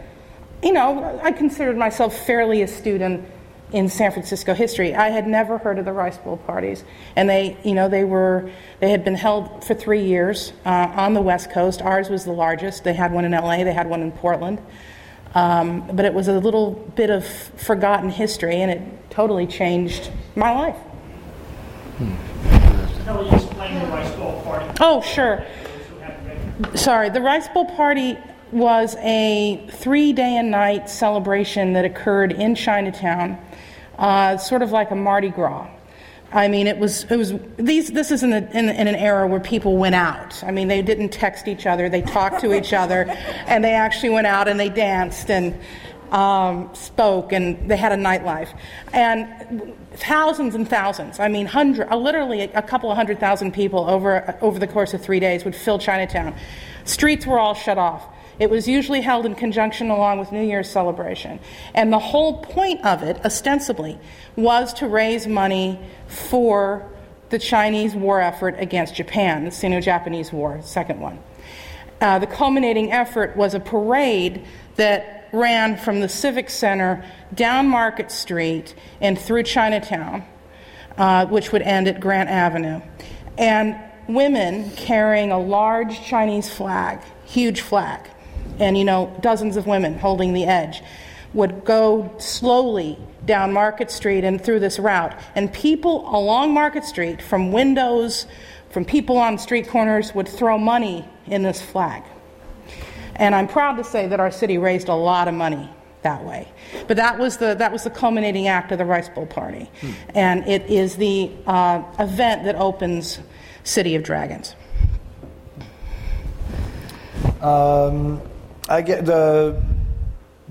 you know, I considered myself fairly astute in, in San Francisco history. I had never heard of the Rice Bowl parties. And they, you know, they were, they had been held for three years uh, on the West Coast. Ours was the largest. They had one in LA, they had one in Portland. Um, but it was a little bit of forgotten history, and it totally changed my life. Hmm explain the Rice Bowl Party? Oh, sure. Sorry, the Rice Bowl Party was a three day and night celebration that occurred in Chinatown, uh, sort of like a Mardi Gras. I mean, it was it was these. This is in, the, in, in, an era where people went out. I mean, they didn't text each other; they talked to each other, and they actually went out and they danced and um, spoke, and they had a nightlife. And thousands and thousands, I mean, hundred, uh, literally a couple of hundred thousand people over, over the course of three days would fill Chinatown. Streets were all shut off. It was usually held in conjunction along with New Year's celebration. And the whole point of it, ostensibly, was to raise money for the Chinese war effort against Japan, the Sino Japanese War, second one. Uh, the culminating effort was a parade that ran from the Civic Center down Market Street and through Chinatown, uh, which would end at Grant Avenue. And women carrying a large Chinese flag, huge flag, and you know, dozens of women holding the edge, would go slowly down Market Street and through this route. And people along Market Street, from windows, from people on street corners, would throw money in this flag. And I'm proud to say that our city raised a lot of money that way. But that was the, that was the culminating act of the Rice Bowl Party. Hmm. And it is the uh, event that opens City of Dragons. Um, I get the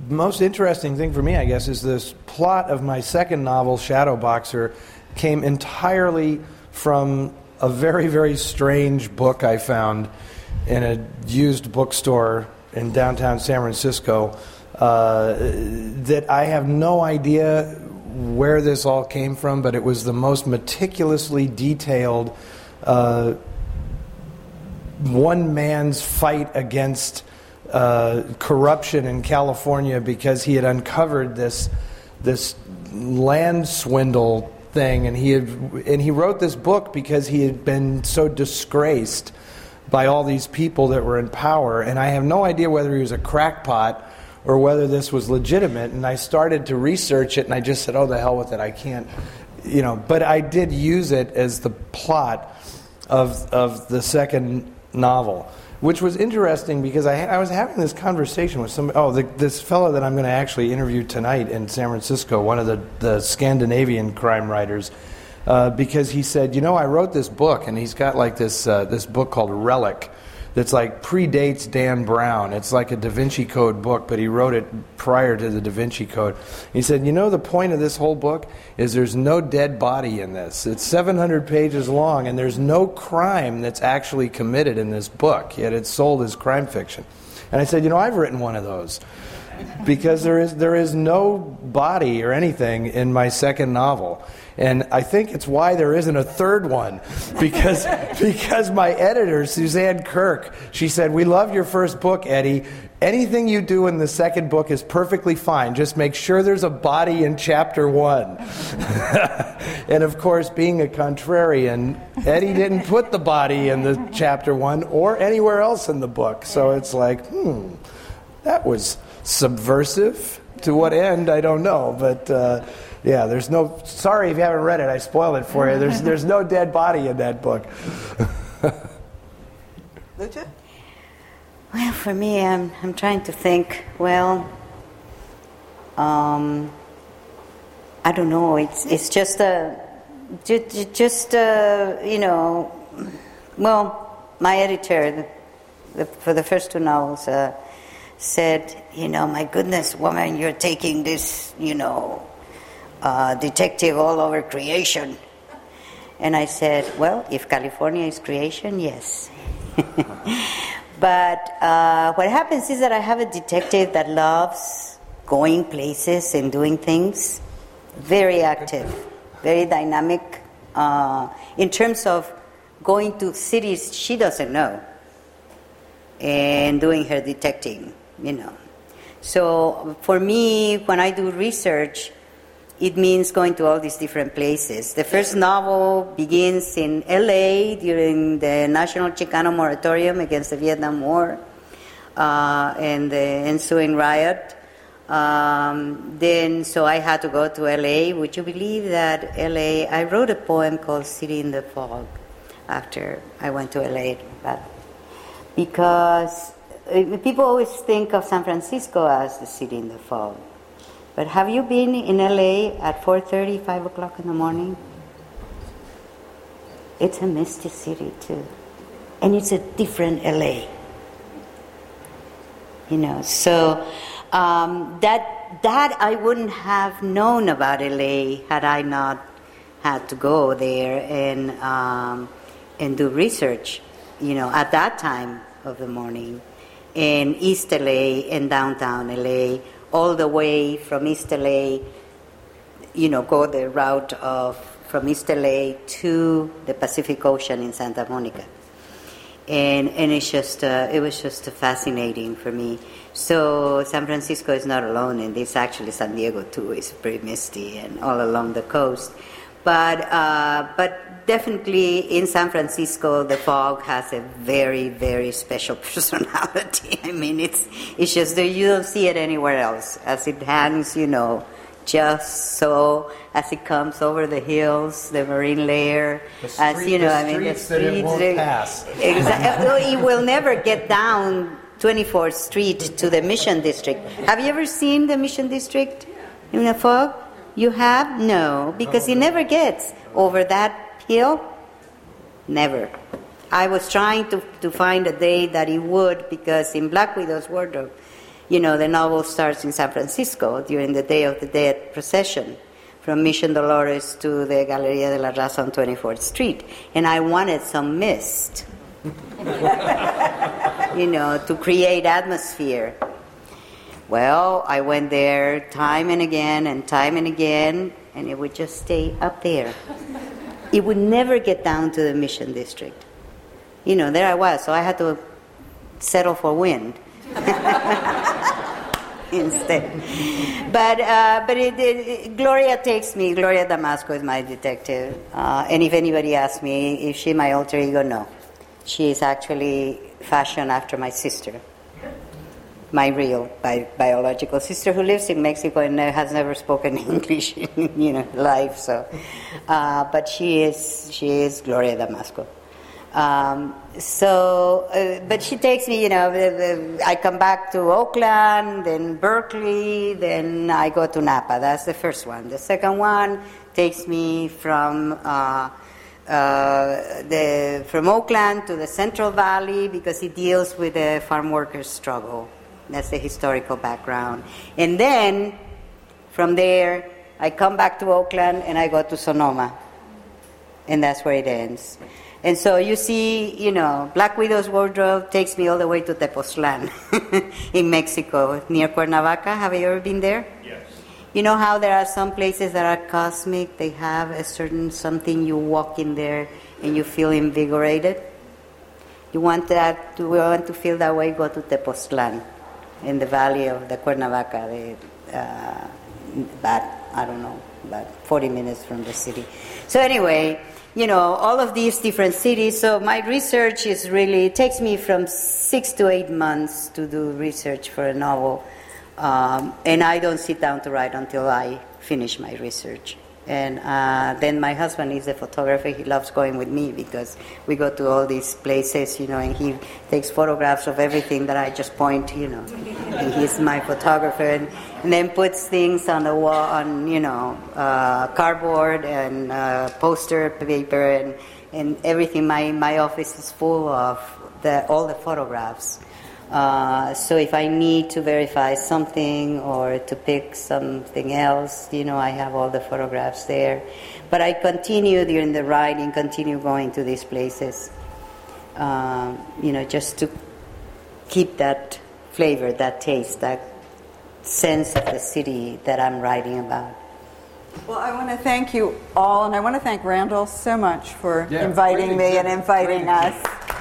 most interesting thing for me, I guess, is this plot of my second novel, Shadow Boxer, came entirely from a very, very strange book I found in a used bookstore in downtown San Francisco. Uh, that I have no idea where this all came from, but it was the most meticulously detailed uh, one man's fight against uh, corruption in California because he had uncovered this this land swindle thing, and he had and he wrote this book because he had been so disgraced by all these people that were in power, and I have no idea whether he was a crackpot or whether this was legitimate. And I started to research it, and I just said, "Oh, the hell with it! I can't." You know, but I did use it as the plot of of the second novel which was interesting because I, I was having this conversation with some oh the, this fellow that I'm going to actually interview tonight in San Francisco, one of the, the Scandinavian crime writers, uh, because he said, you know, I wrote this book, and he's got like this uh, this book called Relic, that's like predates Dan Brown. It's like a Da Vinci Code book, but he wrote it prior to the Da Vinci Code. He said, You know, the point of this whole book is there's no dead body in this. It's 700 pages long, and there's no crime that's actually committed in this book, yet it's sold as crime fiction. And I said, You know, I've written one of those because there is, there is no body or anything in my second novel. And I think it's why there isn't a third one. Because, [LAUGHS] because my editor, Suzanne Kirk, she said, We love your first book, Eddie. Anything you do in the second book is perfectly fine. Just make sure there's a body in chapter one. [LAUGHS] and of course, being a contrarian, Eddie didn't put the body in the chapter one or anywhere else in the book. So it's like, hmm, that was subversive. To what end, I don't know. But. Uh, yeah, there's no. Sorry if you haven't read it. I spoiled it for you. There's [LAUGHS] there's no dead body in that book. Lucha. Well, for me, I'm I'm trying to think. Well, um, I don't know. It's it's just a just, just uh, you know. Well, my editor the, the, for the first two novels uh, said, you know, my goodness, woman, you're taking this, you know, uh, detective all over creation. And I said, well, if California is creation, yes. [LAUGHS] but uh, what happens is that I have a detective that loves going places and doing things, very active, very dynamic uh, in terms of going to cities she doesn't know and doing her detecting, you know. So for me, when I do research, it means going to all these different places. The first novel begins in LA during the National Chicano Moratorium against the Vietnam War uh, and the ensuing riot. Um, then, so I had to go to LA. Would you believe that LA? I wrote a poem called City in the Fog after I went to LA, but because uh, people always think of San Francisco as the city in the fog. But have you been in LA at 4:30, 5 o'clock in the morning? It's a misty city too, and it's a different LA. You know, so um, that that I wouldn't have known about LA had I not had to go there and um, and do research. You know, at that time of the morning in East LA and downtown LA, all the way from East LA. You know, go the route of from East LA to the Pacific Ocean in Santa Monica and and it's just uh, it was just fascinating for me. So San Francisco is not alone in this. Actually, San Diego too is pretty misty and all along the coast. But uh, but definitely in San Francisco, the fog has a very very special [LAUGHS] personality. [LAUGHS] I mean, it's it's just that you don't see it anywhere else as it hangs, you know. Just so as it comes over the hills, the marine layer, The as you know, I mean, the streets that it won't pass. Exactly. [LAUGHS] it will never get down 24th Street to the Mission District. Have you ever seen the Mission District in the fog? You have? No, because he never gets over that hill. Never. I was trying to, to find a day that he would because in Black Widow's Wardrobe, you know, the novel starts in San Francisco during the Day of the Dead procession from Mission Dolores to the Galeria de la Raza on 24th Street. And I wanted some mist, [LAUGHS] you know, to create atmosphere. Well, I went there time and again and time and again, and it would just stay up there. It would never get down to the Mission District. You know, there I was, so I had to settle for wind [LAUGHS] instead. But uh, but it, it, it- Gloria takes me. Gloria Damasco is my detective, uh, and if anybody asks me if she my alter ego, no, she is actually fashioned after my sister, my real bi- biological sister who lives in Mexico and uh, has never spoken [LAUGHS] English, in you know, life. So, uh, but she is she is Gloria Damasco. Um, so, uh, but she takes me, you know, the, the, I come back to Oakland, then Berkeley, then I go to Napa. That's the first one. The second one takes me from uh, uh, the from Oakland to the Central Valley because it deals with the farm workers' struggle. That's the historical background. And then from there, I come back to Oakland and I go to Sonoma and that's where it ends. And so you see, you know, Black Widow's wardrobe takes me all the way to Tepoztlan [LAUGHS] in Mexico, near Cuernavaca. Have you ever been there? Yes. You know how there are some places that are cosmic, they have a certain something, you walk in there and you feel invigorated? You want that, to, we want to feel that way, go to Tepoztlan in the valley of the Cuernavaca, uh, about, I don't know, about 40 minutes from the city. So anyway, you know, all of these different cities. So my research is really, it takes me from six to eight months to do research for a novel. Um, and I don't sit down to write until I finish my research. And uh, then my husband is a photographer. He loves going with me because we go to all these places, you know, and he takes photographs of everything that I just point, you know. and he's my photographer, and, and then puts things on the wall, on you know, uh, cardboard and uh, poster paper and and everything. My my office is full of the all the photographs. Uh, so if I need to verify something or to pick something else, you know, I have all the photographs there. But I continue during the writing, continue going to these places, um, you know, just to keep that flavor, that taste, that sense of the city that I'm writing about. Well, I want to thank you all, and I want to thank Randal so much for Yeah, inviting me and inviting great us.